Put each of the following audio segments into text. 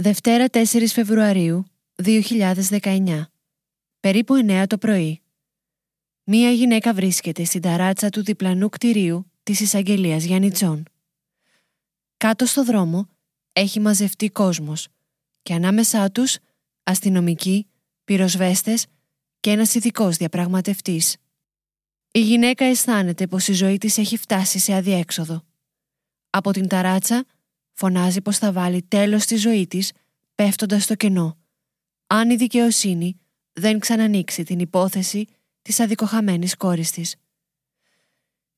Δευτέρα 4 Φεβρουαρίου 2019 Περίπου 9 το πρωί Μία γυναίκα βρίσκεται στην ταράτσα του διπλανού κτηρίου της εισαγγελίας Γιάννητσών. Κάτω στο δρόμο έχει μαζευτεί κόσμος και ανάμεσά τους αστυνομικοί, πυροσβέστες και ένας ειδικός διαπραγματευτής. Η γυναίκα αισθάνεται πως η ζωή της έχει φτάσει σε αδιέξοδο. Από την ταράτσα φωνάζει πως θα βάλει τέλος στη ζωή της πέφτοντας στο κενό, αν η δικαιοσύνη δεν ξανανοίξει την υπόθεση της αδικοχαμένης κόρης της.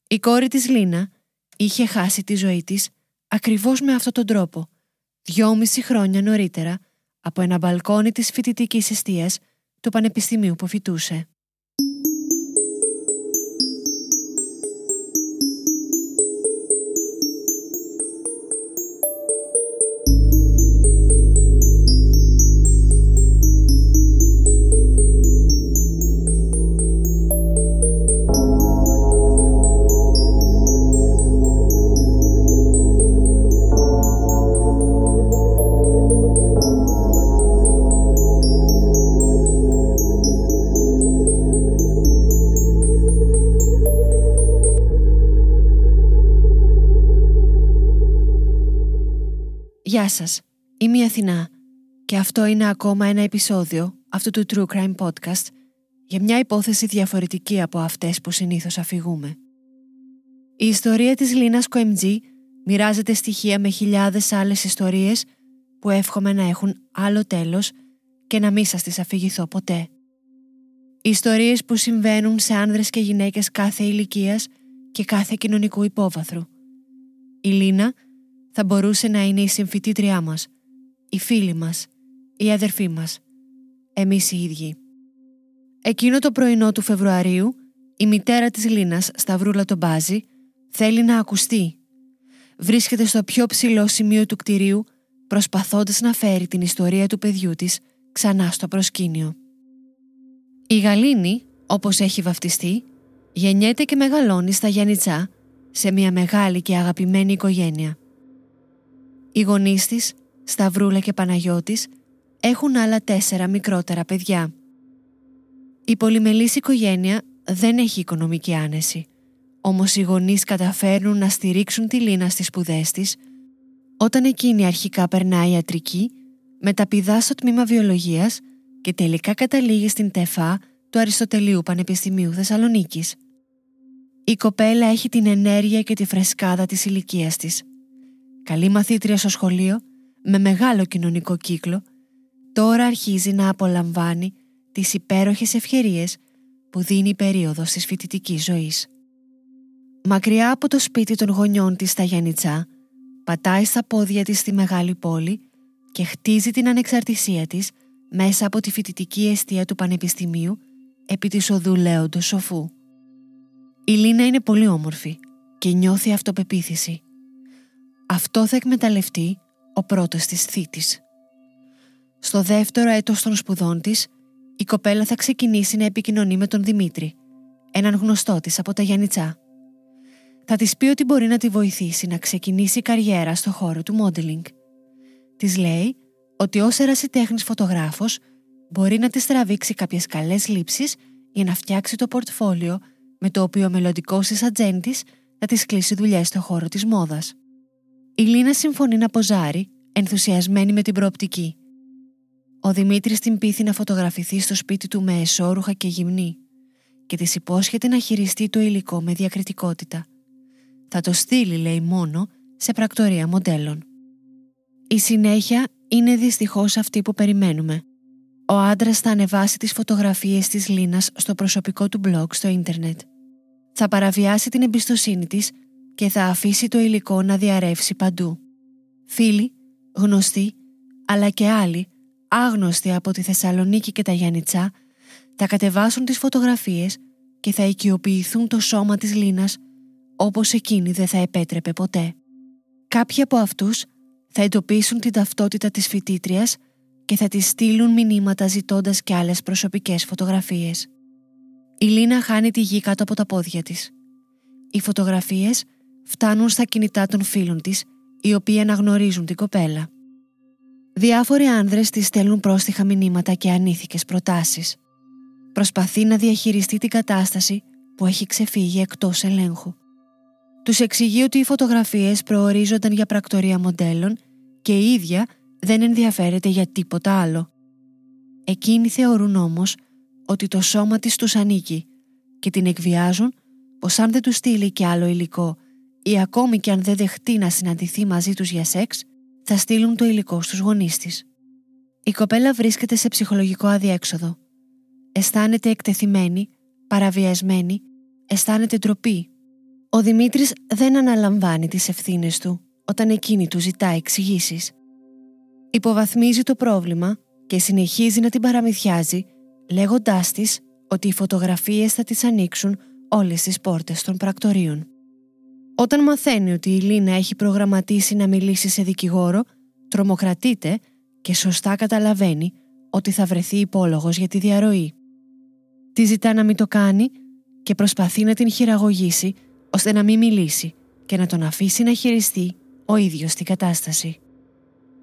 Η κόρη της Λίνα είχε χάσει τη ζωή της ακριβώς με αυτόν τον τρόπο, δυόμιση χρόνια νωρίτερα από ένα μπαλκόνι της φοιτητικής εστίας του πανεπιστημίου που φοιτούσε. Γεια σας, είμαι η Αθηνά και αυτό είναι ακόμα ένα επεισόδιο αυτού του True Crime Podcast για μια υπόθεση διαφορετική από αυτές που συνήθως αφηγούμε. Η ιστορία της Λίνας Κοεμτζή μοιράζεται στοιχεία με χιλιάδες άλλες ιστορίες που εύχομαι να έχουν άλλο τέλος και να μην σας τις αφηγηθώ ποτέ. Ιστορίες που συμβαίνουν σε άνδρες και γυναίκες κάθε ηλικίας και κάθε κοινωνικού υπόβαθρου. Η Λίνα θα μπορούσε να είναι η συμφιτήτριά μας, η φίλη μας, η αδερφή μας, εμείς οι ίδιοι. Εκείνο το πρωινό του Φεβρουαρίου, η μητέρα της Λίνας, Σταυρούλα τον Μπάζη, θέλει να ακουστεί. Βρίσκεται στο πιο ψηλό σημείο του κτηρίου, προσπαθώντας να φέρει την ιστορία του παιδιού της ξανά στο προσκήνιο. Η Γαλήνη, όπως έχει βαφτιστεί, γεννιέται και μεγαλώνει στα Γιάννητσά, σε μια μεγάλη και αγαπημένη οικογένεια. Οι γονείς της, Σταυρούλα και Παναγιώτης, έχουν άλλα τέσσερα μικρότερα παιδιά. Η πολυμελής οικογένεια δεν έχει οικονομική άνεση, όμως οι γονείς καταφέρνουν να στηρίξουν τη Λίνα στις σπουδές της, όταν εκείνη αρχικά περνάει ιατρική, μεταπηδά στο τμήμα βιολογίας και τελικά καταλήγει στην ΤΕΦΑ του Αριστοτελείου Πανεπιστημίου Θεσσαλονίκης. Η κοπέλα έχει την ενέργεια και τη φρεσκάδα της ηλικίας της καλή μαθήτρια στο σχολείο, με μεγάλο κοινωνικό κύκλο, τώρα αρχίζει να απολαμβάνει τις υπέροχες ευκαιρίες που δίνει η περίοδος της φοιτητικής ζωής. Μακριά από το σπίτι των γονιών της στα Γιάννητσά, πατάει στα πόδια της στη μεγάλη πόλη και χτίζει την ανεξαρτησία της μέσα από τη φοιτητική αιστεία του Πανεπιστημίου επί της οδού Λέοντος Σοφού. Η Λίνα είναι πολύ όμορφη και νιώθει αυτοπεποίθηση. Αυτό θα εκμεταλλευτεί ο πρώτος της θήτης. Στο δεύτερο έτος των σπουδών της, η κοπέλα θα ξεκινήσει να επικοινωνεί με τον Δημήτρη, έναν γνωστό της από τα Γιάννητσά. Θα της πει ότι μπορεί να τη βοηθήσει να ξεκινήσει καριέρα στο χώρο του modeling. Της λέει ότι ως ερασιτέχνης φωτογράφος μπορεί να της τραβήξει κάποιες καλές λήψεις για να φτιάξει το πορτφόλιο με το οποίο ο μελλοντικός της ατζέντης θα της κλείσει δουλειές στο χώρο της μόδας. Η Λίνα συμφωνεί να ποζάρει, ενθουσιασμένη με την προοπτική. Ο Δημήτρης την πείθει να φωτογραφηθεί στο σπίτι του με εσώρουχα και γυμνή και της υπόσχεται να χειριστεί το υλικό με διακριτικότητα. Θα το στείλει, λέει μόνο, σε πρακτορία μοντέλων. Η συνέχεια είναι δυστυχώς αυτή που περιμένουμε. Ο άντρας θα ανεβάσει τις φωτογραφίες της Λίνας στο προσωπικό του blog στο ίντερνετ. Θα παραβιάσει την εμπιστοσύνη της και θα αφήσει το υλικό να διαρρεύσει παντού. Φίλοι, γνωστοί, αλλά και άλλοι, άγνωστοι από τη Θεσσαλονίκη και τα Γιάννητσά, θα κατεβάσουν τις φωτογραφίες και θα οικειοποιηθούν το σώμα της Λίνας όπως εκείνη δεν θα επέτρεπε ποτέ. Κάποιοι από αυτούς θα εντοπίσουν την ταυτότητα της φοιτήτριας και θα της στείλουν μηνύματα ζητώντας και άλλες προσωπικές φωτογραφίες. Η Λίνα χάνει τη γη κάτω από τα πόδια της. Οι Διάφοροι άνδρες της στέλνουν πρόστιχα μηνύματα και ανήθικες προτάσεις. Προσπαθεί να διαχειριστεί την κατάσταση που έχει ξεφύγει εκτός ελέγχου. Τους εξηγεί ότι οι φωτογραφίες προορίζονταν για πρακτορία μοντέλων και η ίδια δεν ενδιαφέρεται για τίποτα άλλο. Εκείνοι θεωρούν όμως ότι το σώμα της τους ανήκει και την εκβιάζουν πως αν δεν τους στείλει και άλλο υλικό ή ακόμη και αν δεν δεχτεί να συναντηθεί μαζί τους για σεξ, θα στείλουν το υλικό στους γονείς της. Η κοπέλα βρίσκεται σε ψυχολογικό αδιέξοδο. Αισθάνεται εκτεθειμένη, παραβιασμένη, αισθάνεται ντροπή. Ο Δημήτρης δεν αναλαμβάνει τις ευθύνες του όταν εκείνη του ζητά εξηγήσεις. Υποβαθμίζει το πρόβλημα και συνεχίζει να την παραμυθιάζει λέγοντάς της ότι οι φωτογραφίες θα τις ανοίξουν όλες τις πόρτες των πρακτορείων. Όταν μαθαίνει ότι η Λίνα έχει προγραμματίσει να μιλήσει σε δικηγόρο, τρομοκρατείται και σωστά καταλαβαίνει ότι θα βρεθεί υπόλογος για τη διαρροή. Τη ζητά να μην το κάνει και προσπαθεί να την χειραγωγήσει ώστε να μην μιλήσει και να τον αφήσει να χειριστεί ο ίδιος την κατάσταση.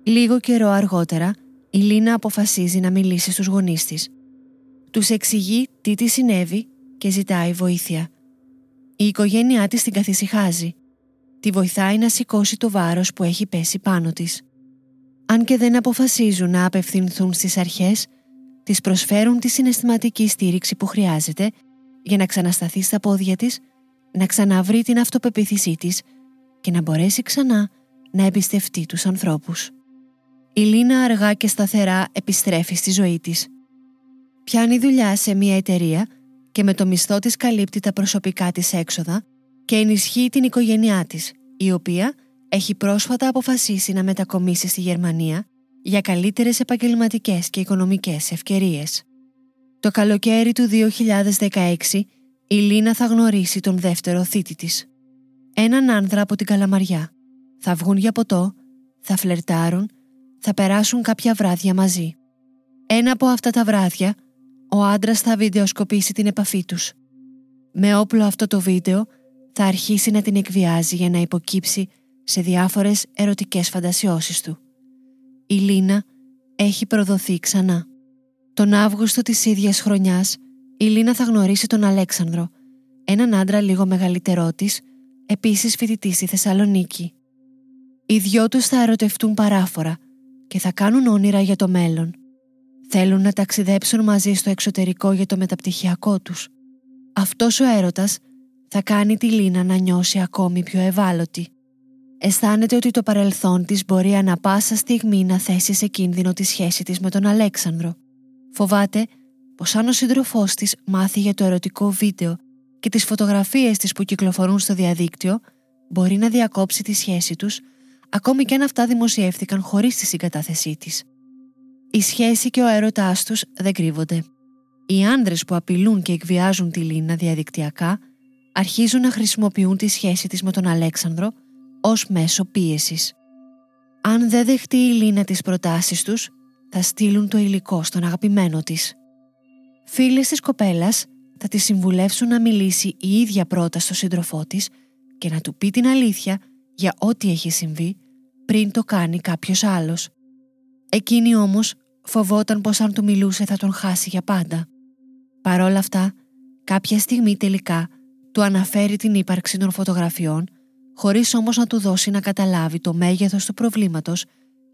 Λίγο καιρό αργότερα, η Λίνα αποφασίζει να μιλήσει στους γονείς της. Τους εξηγεί τι της συνέβη και ζητάει βοήθεια. Η οικογένειά της την καθησυχάζει. Τη βοηθάει να σηκώσει το βάρος που έχει πέσει πάνω της. Αν και δεν αποφασίζουν να απευθυνθούν στις αρχές, της προσφέρουν τη συναισθηματική στήριξη που χρειάζεται για να ξανασταθεί στα πόδια της, να ξαναβρει την αυτοπεποίθησή της και να μπορέσει ξανά να εμπιστευτεί τους ανθρώπους. Η Λίνα αργά και σταθερά επιστρέφει στη ζωή της. Πιάνει δουλειά σε μια εταιρεία και με το μισθό της καλύπτει τα προσωπικά της έξοδα και ενισχύει την οικογένειά της, η οποία έχει πρόσφατα αποφασίσει να μετακομίσει στη Γερμανία για καλύτερες επαγγελματικές και οικονομικές ευκαιρίες. Το καλοκαίρι του 2016 η Λίνα θα γνωρίσει τον δεύτερο θήτη της. Έναν άνδρα από την Καλαμαριά. Θα βγουν για ποτό, θα φλερτάρουν, θα περάσουν κάποια βράδια μαζί. Ένα από αυτά τα βράδια ο άντρας θα βιντεοσκοπήσει την επαφή τους. Με όπλο αυτό το βίντεο θα αρχίσει να την εκβιάζει για να υποκύψει σε διάφορες ερωτικές φαντασιώσεις του. Η Λίνα έχει προδοθεί ξανά. Τον Αύγουστο της ίδιας χρονιάς, η Λίνα θα γνωρίσει τον Αλέξανδρο, έναν άντρα λίγο μεγαλύτερό της, επίσης φοιτητή στη Θεσσαλονίκη. Οι δυο τους θα ερωτευτούν παράφορα και θα κάνουν όνειρα για το μέλλον. Θέλουν να ταξιδέψουν μαζί στο εξωτερικό για το μεταπτυχιακό τους. Αυτός ο έρωτας θα κάνει τη Λίνα να νιώσει ακόμη πιο ευάλωτη. Αισθάνεται ότι το παρελθόν της μπορεί ανα πάσα στιγμή να θέσει σε κίνδυνο τη σχέση της με τον Αλέξανδρο. Φοβάται πως αν ο σύντροφός της μάθει για το ερωτικό βίντεο και τις φωτογραφίες της που κυκλοφορούν στο διαδίκτυο, μπορεί να διακόψει τη σχέση τους, ακόμη και αν αυτά δημοσιεύθηκαν χωρίς τη συγκατάθεσή της. Η σχέση και ο έρωτάς τους δεν κρύβονται. Οι άνδρες που απειλούν και εκβιάζουν τη Λίνα διαδικτυακά αρχίζουν να χρησιμοποιούν τη σχέση της με τον Αλέξανδρο ως μέσο πίεσης. Αν δεν δεχτεί η Λίνα τις προτάσεις τους, θα στείλουν το υλικό στον αγαπημένο της. Φίλες της κοπέλας θα τη συμβουλεύσουν να μιλήσει η ίδια πρώτα στο σύντροφό της και να του πει την αλήθεια για ό,τι έχει συμβεί πριν το κάνει κάποιος άλλος. Εκείνη όμως φοβόταν πως αν του μιλούσε θα τον χάσει για πάντα. Παρόλα αυτά, κάποια στιγμή τελικά του αναφέρει την ύπαρξη των φωτογραφιών χωρίς όμως να του δώσει να καταλάβει το μέγεθος του προβλήματος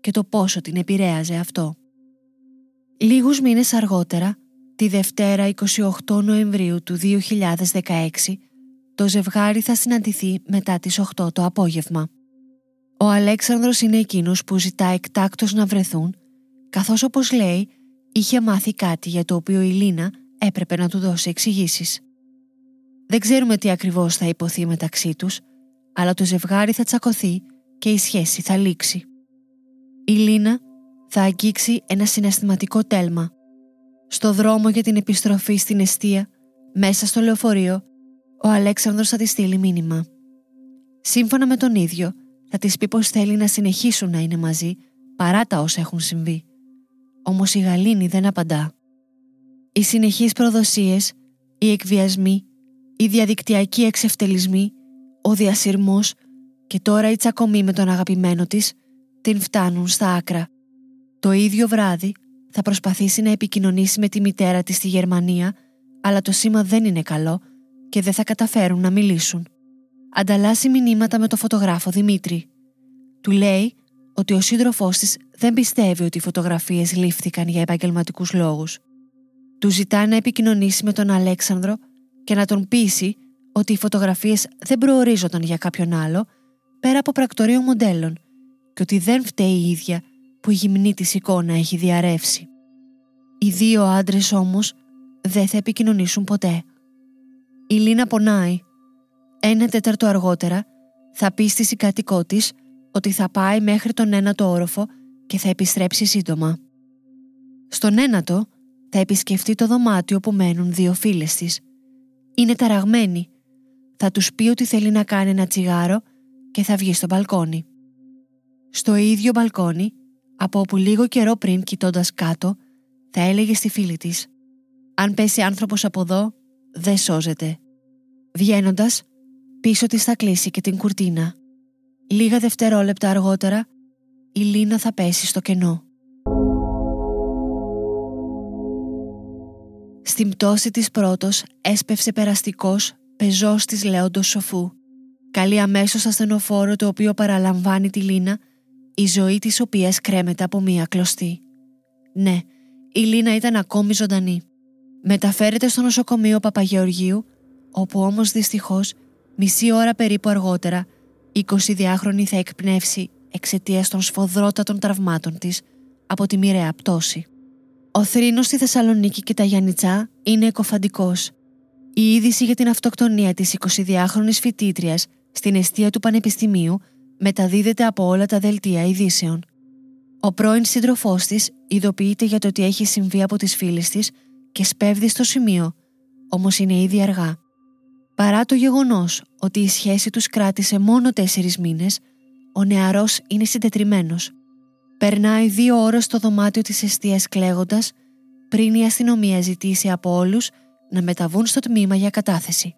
και το πόσο την επηρέαζε αυτό. Λίγους μήνες αργότερα, τη Δευτέρα 28 Νοεμβρίου του 2016, το ζευγάρι θα συναντηθεί μετά τις 8 το απόγευμα. Ο Αλέξανδρος είναι εκείνος που ζητά εκτάκτως να βρεθούν, καθώς όπως λέει είχε μάθει κάτι για το οποίο η Λίνα έπρεπε να του δώσει εξηγήσεις. Δεν ξέρουμε τι ακριβώς θα υποθεί μεταξύ τους, αλλά το ζευγάρι θα τσακωθεί και η σχέση θα λήξει. Η Λίνα θα αγγίξει ένα συναισθηματικό τέλμα. Στο δρόμο για την επιστροφή στην αιστεία, μέσα στο λεωφορείο, ο Αλέξανδρος θα τη στείλει μήνυμα. Σύμφωνα με τον ίδιο, θα της πει πως θέλει να συνεχίσουν να είναι μαζί παρά τα όσα έχουν συμβεί. Όμως η Γαλήνη δεν απαντά. Οι συνεχείς προδοσίες, οι εκβιασμοί, οι διαδικτυακοί εξευτελισμοί, ο διασυρμός και τώρα η τσακωμή με τον αγαπημένο της την φτάνουν στα άκρα. Το ίδιο βράδυ θα προσπαθήσει να επικοινωνήσει με τη μητέρα της στη Γερμανία, αλλά το σήμα δεν είναι καλό και δεν θα καταφέρουν να μιλήσουν. Ανταλλάσσει μηνύματα με το φωτογράφο Δημήτρη. Του λέει ότι ο σύντροφός της δεν πιστεύει ότι οι φωτογραφίες λήφθηκαν για επαγγελματικούς λόγους. Του ζητά να επικοινωνήσει με τον Αλέξανδρο και να τον πείσει ότι οι φωτογραφίες δεν προορίζονταν για κάποιον άλλο πέρα από πρακτορείο μοντέλων και ότι δεν φταίει η ίδια που η γυμνή της εικόνα έχει διαρρεύσει. Οι δύο άντρες όμως δεν θα επικοινωνήσουν ποτέ. Η Λίνα πονάει. Ένα τέταρτο αργότερα θα πει στη συγκάτοικό της ότι θα πάει μέχρι τον ένατο όροφο και θα επιστρέψει σύντομα. Στον ένατο θα επισκεφτεί το δωμάτιο που μένουν δύο φίλες της. Είναι ταραγμένη. Θα τους πει ότι θέλει να κάνει ένα τσιγάρο και θα βγει στο μπαλκόνι. Στο ίδιο μπαλκόνι, από όπου λίγο καιρό πριν κοιτώντας κάτω, θα έλεγε στη φίλη της «Αν πέσει άνθρωπος από εδώ, δεν σώζεται». Βγαίνοντας, πίσω της θα κλείσει και την κουρτίνα. Λίγα δευτερόλεπτα αργότερα, η Λίνα θα πέσει στο κενό. Στην πτώση της πρώτος έσπευσε περαστικός πεζός της Λέοντος Σοφού. Καλεί αμέσως ασθενοφόρο το οποίο παραλαμβάνει τη Λίνα, η ζωή της οποίας κρέμεται από μία κλωστή. Ναι, η Λίνα ήταν ακόμη ζωντανή. Μεταφέρεται στο νοσοκομείο Παπαγεωργίου, όπου όμως δυστυχώς μισή ώρα περίπου αργότερα, η 22χρονη θα εκπνεύσει εξαιτίας των σφοδρότατων τραυμάτων της από τη μοιραία πτώση. Ο θρήνος στη Θεσσαλονίκη και τα Γιάννητσά είναι εκοφαντικός. Η είδηση για την αυτοκτονία της 22χρονης φοιτήτριας στην αιστεία του Πανεπιστημίου μεταδίδεται από όλα τα δελτία ειδήσεων. Ο πρώην σύντροφός της ειδοποιείται για το ότι έχει συμβεί από τις φίλες της και σπέβδει στο σημείο, όμως είναι ήδη αργά. Παρά το γεγονός ότι η σχέση τους κράτησε μόνο τέσσερις μήνες, ο νεαρός είναι συντετριμένος. Περνάει δύο ώρες στο δωμάτιο της αιστείας κλαίγοντας, πριν η αστυνομία ζητήσει από όλους να μεταβούν στο τμήμα για κατάθεση.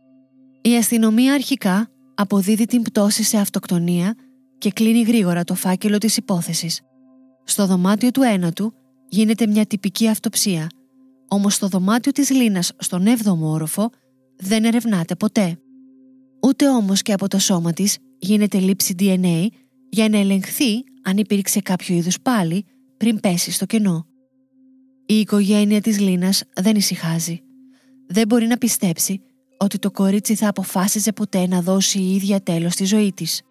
Η αστυνομία αρχικά αποδίδει την πτώση σε αυτοκτονία και κλείνει γρήγορα το φάκελο της υπόθεσης. Στο δωμάτιο του ένατου γίνεται μια τυπική αυτοψία, όμως στο δωμάτιο της Λίνας στον 7ο όροφο δεν ερευνάται ποτέ. Ούτε όμως και από το σώμα της γίνεται λήψη DNA για να ελεγχθεί αν υπήρξε κάποιο είδους πάλι πριν πέσει στο κενό. Η οικογένεια της Λίνας δεν ησυχάζει. Δεν μπορεί να πιστέψει ότι το κορίτσι θα αποφάσιζε ποτέ να δώσει η ίδια τέλος στη ζωή της.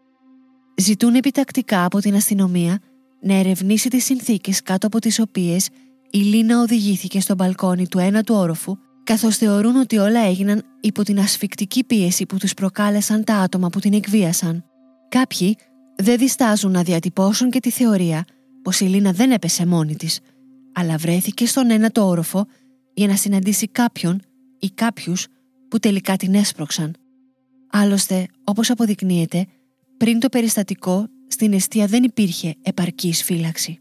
Ζητούν επιτακτικά από την αστυνομία να ερευνήσει τις συνθήκες κάτω από τις οποίες η Λίνα οδηγήθηκε στο μπαλκόνι του ένα του όροφου καθώς θεωρούν ότι όλα έγιναν υπό την ασφικτική πίεση που τους προκάλεσαν τα άτομα που την εκβίασαν. Κάποιοι δεν διστάζουν να διατυπώσουν και τη θεωρία πως η Λίνα δεν έπεσε μόνη της, αλλά βρέθηκε στον ένα το όροφο για να συναντήσει κάποιον ή κάποιους που τελικά την έσπρωξαν. Άλλωστε, όπως αποδεικνύεται, πριν το περιστατικό στην αιστεία δεν υπήρχε επαρκής φύλαξη.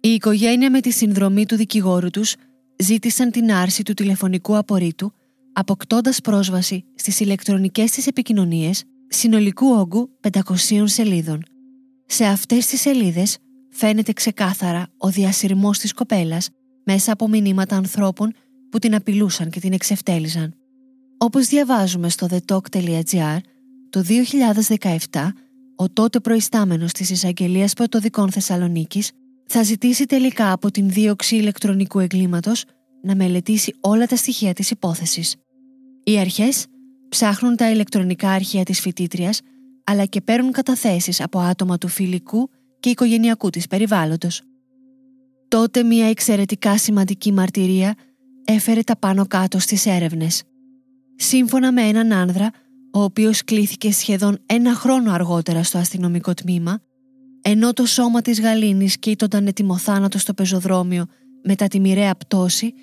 Η οικογένεια με τη συνδρομή του δικηγόρου τους ζήτησαν την άρση του τηλεφωνικού απορρίτου αποκτώντας πρόσβαση στις ηλεκτρονικές της επικοινωνίες συνολικού όγκου 500 σελίδων. Σε αυτές τις σελίδες φαίνεται ξεκάθαρα ο διασυρμός της κοπέλας μέσα από μηνύματα ανθρώπων που την απειλούσαν και την εξευτέλιζαν. Όπως διαβάζουμε στο thetalk.gr, το 2017 ο τότε προϊστάμενος της εισαγγελίας πρωτοδικών Θεσσαλονίκης θα ζητήσει τελικά από την δίωξη ηλεκτρονικού εγκλήματος να μελετήσει όλα τα στοιχεία της υπόθεσης. Οι αρχές ψάχνουν τα ηλεκτρονικά αρχεία της φοιτήτριας, αλλά και παίρνουν καταθέσεις από άτομα του φιλικού και οικογενειακού της περιβάλλοντος. Τότε μια εξαιρετικά σημαντική μαρτυρία έφερε τα πάνω κάτω στις έρευνες. Σύμφωνα με έναν άνδρα ο οποίος κλήθηκε σχεδόν ένα χρόνο αργότερα στο αστυνομικό τμήμα, ενώ το σώμα της Γαλήνης κοίτονταν ετοιμοθάνατο στο πεζοδρόμιο μετά τη μοιραία πτώση,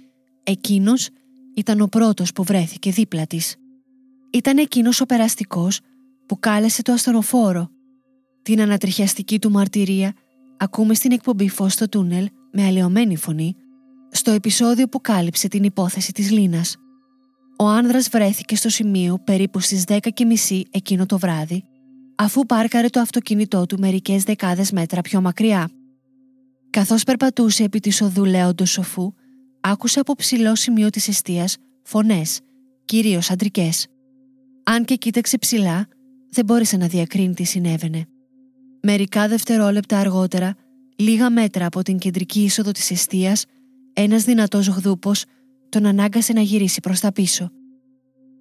εκείνος ήταν ο πρώτος που βρέθηκε δίπλα της. Ήταν εκείνος ο περαστικός που κάλεσε το ασθενοφόρο. Την ανατριχιαστική του μαρτυρία ακούμε στην εκπομπή «Φως στο τούνελ» με αλλοιωμένη φωνή, στο επεισόδιο που κάλυψε την υπόθεση της Λίνας. Ο άνδρας βρέθηκε στο σημείο περίπου στις 10.30 εκείνο το βράδυ, αφού πάρκαρε το αυτοκίνητό του μερικές δεκάδες μέτρα πιο μακριά. Καθώς περπατούσε επί της οδού Λέοντος Σοφού, άκουσε από ψηλό σημείο της εστίας φωνές, κυρίως αντρικές. Αν και κοίταξε ψηλά, δεν μπόρεσε να διακρίνει τι συνέβαινε. Μερικά δευτερόλεπτα αργότερα, λίγα μέτρα από την κεντρική είσοδο της εστίας, ένας δυνατός γδούπος τον ανάγκασε να γυρίσει προς τα πίσω.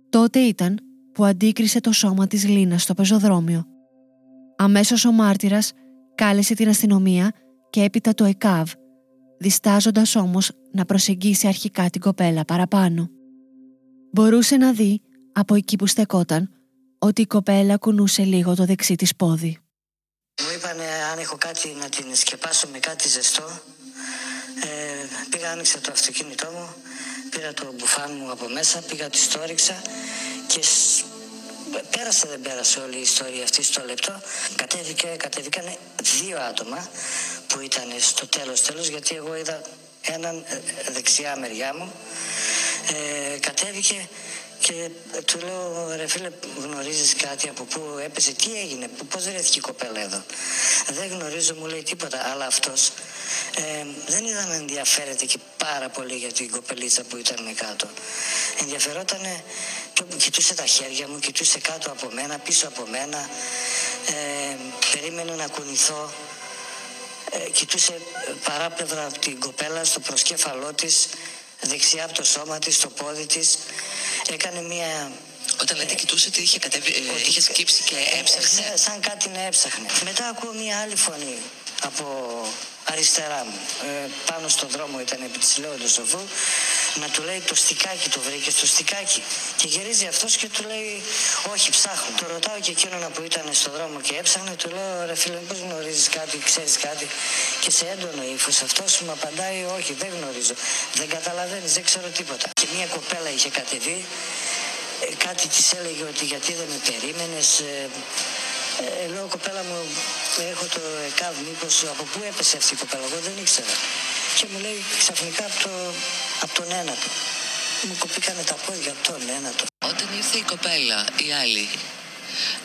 Τότε ήταν που αντίκρισε το σώμα της Λίνας στο πεζοδρόμιο. Αμέσως ο μάρτυρας κάλεσε την αστυνομία και έπειτα το ΕΚΑΒ, διστάζοντας όμως να προσεγγίσει αρχικά την κοπέλα παραπάνω. Μπορούσε να δει από εκεί που στεκόταν ότι η κοπέλα κουνούσε λίγο το δεξί της πόδι. Μου είπανε αν έχω κάτι να την σκεπάσω με κάτι ζεστό. Ε, πήγα, άνοιξα το αυτοκίνητό μου, πήρα το μπουφάν μου από μέσα, πήγα, τη το και πέρασε δεν πέρασε όλη η ιστορία αυτή στο λεπτό. Κατέβηκε, κατέβηκαν δύο άτομα που ήταν στο τέλος τέλος γιατί εγώ είδα έναν ε, δεξιά μεριά μου. Ε, κατέβηκε και του λέω, ρε φίλε, γνωρίζεις κάτι από πού έπεσε, τι έγινε, πώς βρέθηκε η κοπέλα εδώ; Δεν γνωρίζω, μου λέει τίποτα, αλλά αυτός ε, δεν είδα να ενδιαφέρεται και πάρα πολύ για την κοπελίτσα που ήταν κάτω. Ενδιαφερόταν και κοιτούσε τα χέρια μου, κοιτούσε κάτω από μένα, πίσω από μένα, ε, περίμενε να κουνηθώ. Ε, κοιτούσε παράπλευρα από την κοπέλα στο προσκέφαλό της, δεξιά από το σώμα της, στο πόδι της έκανε μια όταν λέτε κοιτούσε, τι είχε, κατέβει, ε, είχε σκύψει και έψαχνε. Ναι, σαν κάτι να έψαχνε. Μετά ακούω μια άλλη φωνή από αριστερά μου. Ε, πάνω στον δρόμο ήταν επί της Λέοντος Σοφού να του λέει το στικάκι το βρήκε στο στικάκι. Και γυρίζει αυτός και του λέει όχι ψάχνω το ρωτάω και εκείνον που ήταν στον δρόμο και έψαχνε του λέω ρε φίλε πως γνωρίζεις κάτι ξέρεις κάτι; Και σε έντονο ύφος αυτός μου απαντάει όχι δεν γνωρίζω. Δεν καταλαβαίνεις δεν ξέρω τίποτα και μια κοπέλα είχε κατεβεί ε, κάτι της έλεγε ότι γιατί δεν με περίμενες ε, ε, λέω κοπέλα μου έχω το ΕΚΑΒ μήπως από πού έπεσε αυτή η κοπέλα εγώ δεν ήξερα και μου λέει ξαφνικά από, το, από τον ένατο. Μου κοπήκανε τα πόδια από τον ένατο. Όταν ήρθε η κοπέλα, η άλλη,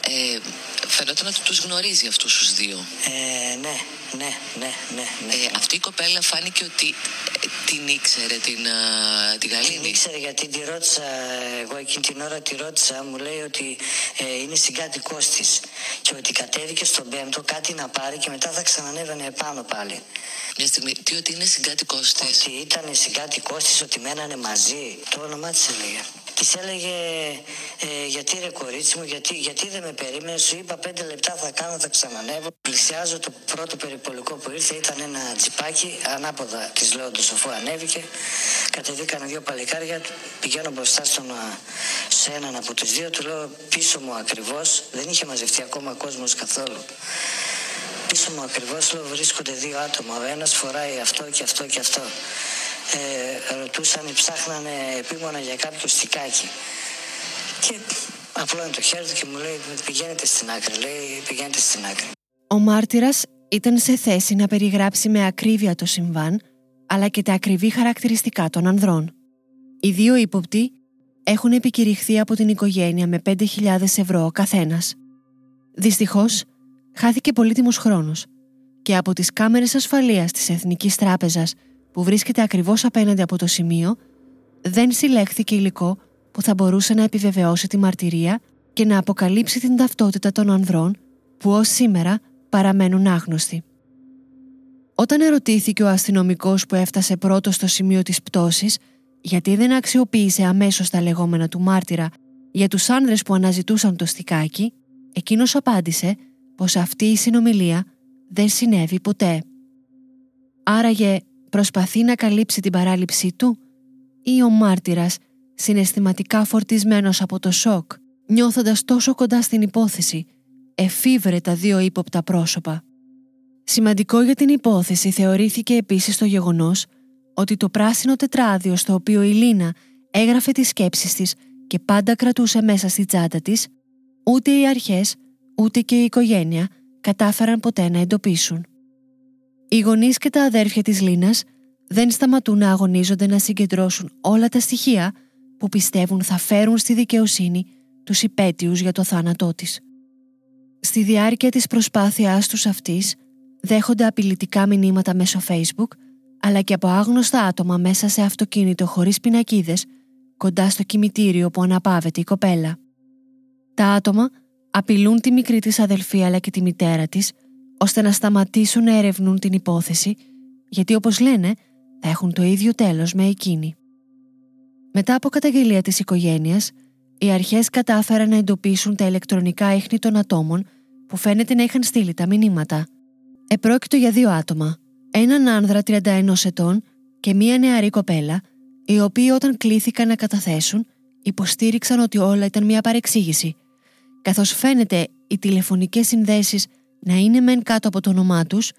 ε, φαινόταν ότι τους γνωρίζει αυτούς τους δύο. Ε, ναι, ναι, ναι, ναι. ναι, ε, αυτή η κοπέλα φάνηκε ότι ε, την ήξερε την, uh, την Γαλήνη. Την ήξερε γιατί τη ρώτησα, εγώ εκείνη την ώρα τη ρώτησα, μου λέει ότι ε, είναι συγκάτοικός της και ότι κατέβηκε στον πέμπτο κάτι να πάρει και μετά θα ξανανέβαινε επάνω πάλι. Μια στιγμή, τι ότι είναι συγκάτοικός της; Ότι ήταν συγκάτοικός της, ότι μένανε μαζί. Το όνομά της έλεγε. Της έλεγε ε, γιατί ρε κορίτσι μου, γιατί, γιατί δεν με περίμενε, σου είπα πέντε λεπτά θα κάνω, θα ξανανεύω. Πλησιάζω το πρώτο περιπολικό που ήρθε, ήταν ένα τζιπάκι, ανάποδα της λέω το σοφό ανέβηκε. Κατεβήκαν δύο παλικάρια, πηγαίνω μπροστά στον, σε έναν από τους δύο, του λέω πίσω μου ακριβώς, δεν είχε μαζευτεί ακόμα κόσμος καθόλου πίσω μου ακριβώς βρίσκονται δύο άτομα. Ο ένας φοράει αυτό και αυτό και αυτό. Ε, ρωτούσαν, ψάχνανε επίμονα για κάποιο στικάκι. Και απλώνει το χέρι του και μου λέει πηγαίνετε στην άκρη. Λέει πηγαίνετε στην άκρη. Ο μάρτυρας ήταν σε θέση να περιγράψει με ακρίβεια το συμβάν αλλά και τα ακριβή χαρακτηριστικά των ανδρών. Οι δύο ύποπτοι έχουν επικηρυχθεί από την οικογένεια με 5.000 ευρώ ο καθένας. Δυστυχώς, χάθηκε πολύτιμος χρόνος και από τις κάμερες ασφαλείας της Εθνικής Τράπεζας που βρίσκεται ακριβώς απέναντι από το σημείο δεν συλλέχθηκε υλικό που θα μπορούσε να επιβεβαιώσει τη μαρτυρία και να αποκαλύψει την ταυτότητα των ανδρών που ως σήμερα παραμένουν άγνωστοι. Όταν ερωτήθηκε ο αστυνομικός που έφτασε πρώτος στο σημείο της πτώσης γιατί δεν αξιοποίησε αμέσως τα λεγόμενα του μάρτυρα για τους άνδρες που αναζητούσαν το στικάκι, εκείνος απάντησε πως αυτή η συνομιλία δεν συνέβη ποτέ. Άραγε προσπαθεί να καλύψει την παράληψή του ή ο μάρτυρας συναισθηματικά φορτισμένος από το σοκ νιώθοντας τόσο κοντά στην υπόθεση εφήβρε τα δύο ύποπτα πρόσωπα. Σημαντικό για την υπόθεση θεωρήθηκε επίσης το γεγονός ότι το πράσινο τετράδιο στο οποίο η Λίνα έγραφε τις σκέψεις της και πάντα κρατούσε μέσα στη τσάντα της, ούτε οι αρχές ούτε και η οικογένεια κατάφεραν ποτέ να εντοπίσουν. Οι γονείς και τα αδέρφια της Λίνας δεν σταματούν να αγωνίζονται να συγκεντρώσουν όλα τα στοιχεία που πιστεύουν θα φέρουν στη δικαιοσύνη τους υπέτειους για το θάνατό της. Στη διάρκεια της προσπάθειάς τους αυτής δέχονται απειλητικά μηνύματα μέσω Facebook, αλλά και από άγνωστα άτομα μέσα σε αυτοκίνητο χωρίς πινακίδες, κοντά στο κημητήριο που αναπαύεται η κοπέλα. Τα άτομα απειλούν τη μικρή της αδελφή αλλά και τη μητέρα της, ώστε να σταματήσουν να ερευνούν την υπόθεση, γιατί όπως λένε θα έχουν το ίδιο τέλος με εκείνη. Μετά από καταγγελία της οικογένειας, οι αρχές κατάφεραν να εντοπίσουν τα ηλεκτρονικά ίχνη των ατόμων που φαίνεται να είχαν στείλει τα μηνύματα. Επρόκειτο για δύο άτομα, έναν άνδρα 31 ετών και μία νεαρή κοπέλα, οι οποίοι όταν κλήθηκαν να καταθέσουν, υποστήριξαν ότι όλα ήταν μια παρεξήγηση, καθώς φαίνεται οι τηλεφωνικές συνδέσεις να είναι μεν κάτω από το όνομά τους,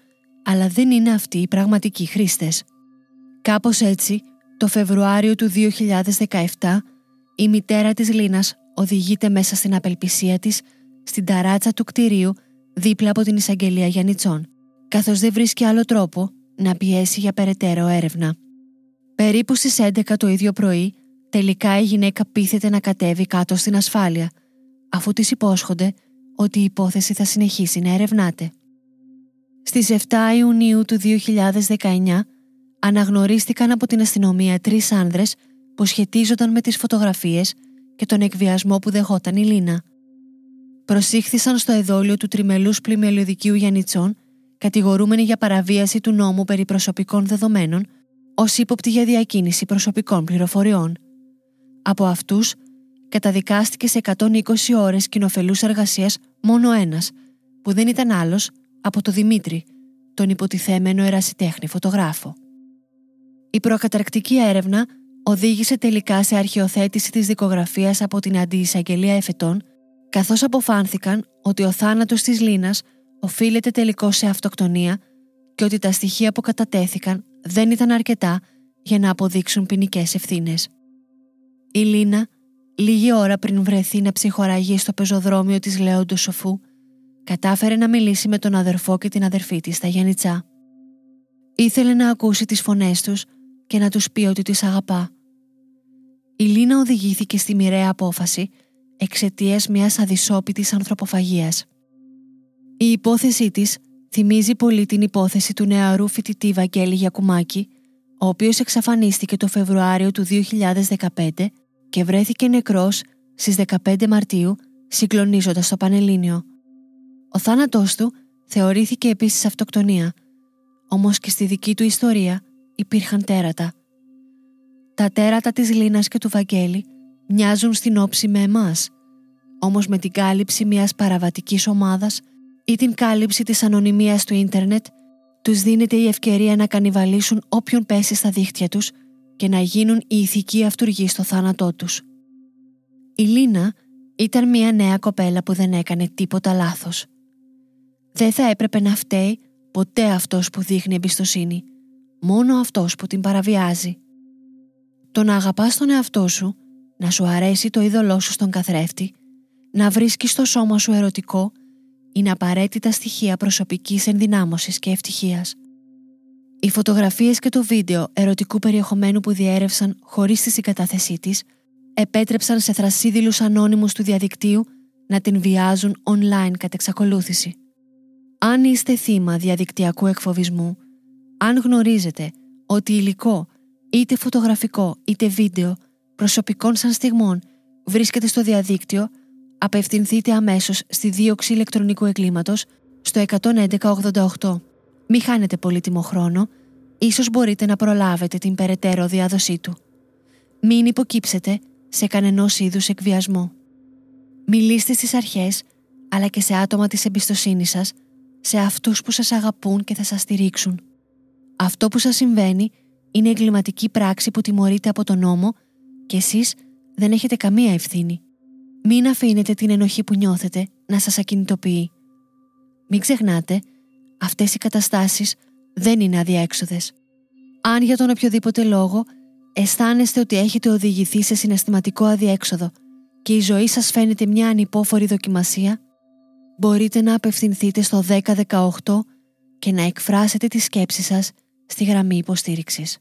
αλλά δεν είναι αυτοί οι πραγματικοί χρήστες. Κάπως έτσι, το Φεβρουάριο του 2017, η μητέρα της Λίνας οδηγείται μέσα στην απελπισία της στην ταράτσα του κτηρίου δίπλα από την εισαγγελία Γιαννιτσών, καθώς δεν βρίσκει άλλο τρόπο να πιέσει για περαιτέρω έρευνα. Περίπου στις 11 το ίδιο πρωί, τελικά η γυναίκα πείθεται να κατέβει κάτω στην ασφάλεια, αφού της υπόσχονται ότι η υπόθεση θα συνεχίσει να ερευνάται. Στις 7 Ιουνίου του 2019 αναγνωρίστηκαν από την αστυνομία τρεις άνδρες που σχετίζονταν με τις φωτογραφίες και τον εκβιασμό που δεχόταν η Λίνα. Προσήχθησαν στο εδόλιο του τριμελούς πλημελιωδικίου Γιαννιτσών κατηγορούμενοι για παραβίαση του νόμου περί προσωπικών δεδομένων ως ύποπτη για διακίνηση προσωπικών πληροφοριών. Από αυτούς καταδικάστηκε σε 120 ώρες κοινοφελούς εργασίας μόνο ένας, που δεν ήταν άλλος από το Δημήτρη, τον υποτιθέμενο ερασιτέχνη φωτογράφο. Η προκαταρκτική έρευνα οδήγησε τελικά σε αρχαιοθέτηση της δικογραφίας από την Αντιεισαγγελία Εφετών, καθώς αποφάνθηκαν ότι ο θάνατος της Λίνας οφείλεται τελικώς σε αυτοκτονία και ότι τα στοιχεία που κατατέθηκαν δεν ήταν αρκετά για να αποδείξουν ποινικές ευθύνες. Η Λίνα, λίγη ώρα πριν βρεθεί να ψυχοραγεί στο πεζοδρόμιο της Λέοντος Σοφού, κατάφερε να μιλήσει με τον αδερφό και την αδερφή της στα Γιάννητσά. Ήθελε να ακούσει τις φωνές τους και να τους πει ότι τις αγαπά. Η Λίνα οδηγήθηκε στη μοιραία απόφαση εξαιτίας μιας αδυσόπιτης ανθρωποφαγίας. Η υπόθεσή της θυμίζει πολύ την υπόθεση του νεαρού φοιτητή Βαγγέλη Γιακουμάκη, ο οποίος εξαφανίστηκε το Φεβρουάριο του 2015 και βρέθηκε νεκρός στις 15 Μαρτίου συγκλονίζοντας το Πανελλήνιο. Ο θάνατός του θεωρήθηκε επίσης αυτοκτονία, όμως και στη δική του ιστορία υπήρχαν τέρατα. Τα τέρατα της Λίνας και του Βαγγέλη μοιάζουν στην όψη με εμάς, όμως με την κάλυψη μιας παραβατικής ομάδας ή την κάλυψη της ανωνυμίας του ίντερνετ, τους δίνεται η ευκαιρία να κανιβαλίσουν όποιον πέσει στα δίχτυα τους και να γίνουν η ηθική αυτούργοι στο θάνατό τους. Η Λίνα ήταν μια νέα κοπέλα που δεν έκανε τίποτα λάθος. Δεν θα έπρεπε να φταίει ποτέ αυτός που δείχνει εμπιστοσύνη, μόνο αυτός που την παραβιάζει. Το να αγαπάς τον εαυτό σου, να σου αρέσει το είδωλό σου στον καθρέφτη, να βρίσκεις το σώμα σου ερωτικό είναι απαραίτητα στοιχεία προσωπικής ενδυνάμωσης και ευτυχίας. Οι φωτογραφίες και το βίντεο ερωτικού περιεχομένου που διέρευσαν χωρίς τη συγκατάθεσή της επέτρεψαν σε θρασίδηλους ανώνυμους του διαδικτύου να την βιάζουν online κατ' εξακολούθηση. Αν είστε θύμα διαδικτυακού εκφοβισμού, αν γνωρίζετε ότι υλικό, είτε φωτογραφικό είτε βίντεο, προσωπικών σαν στιγμών βρίσκεται στο διαδίκτυο απευθυνθείτε αμέσως στη δίωξη ηλεκτρονικού εγκλήματος στο 11188. Μην χάνετε πολύτιμο χρόνο, ίσως μπορείτε να προλάβετε την περαιτέρω διάδοσή του. Μην υποκύψετε σε κανενός είδους εκβιασμό. Μιλήστε στις αρχές, αλλά και σε άτομα της εμπιστοσύνης σας, σε αυτούς που σας αγαπούν και θα σας στηρίξουν. Αυτό που σας συμβαίνει είναι εγκληματική πράξη που τιμωρείται από τον νόμο και εσείς δεν έχετε καμία ευθύνη. Μην αφήνετε την ενοχή που νιώθετε να σας ακινητοποιεί. Μην ξεχνάτε, αυτές οι καταστάσεις δεν είναι αδιέξοδες. Αν για τον οποιοδήποτε λόγο αισθάνεστε ότι έχετε οδηγηθεί σε συναισθηματικό αδιέξοδο και η ζωή σας φαίνεται μια ανυπόφορη δοκιμασία, μπορείτε να απευθυνθείτε στο 1018 και να εκφράσετε τη σκέψη σας στη γραμμή υποστήριξης.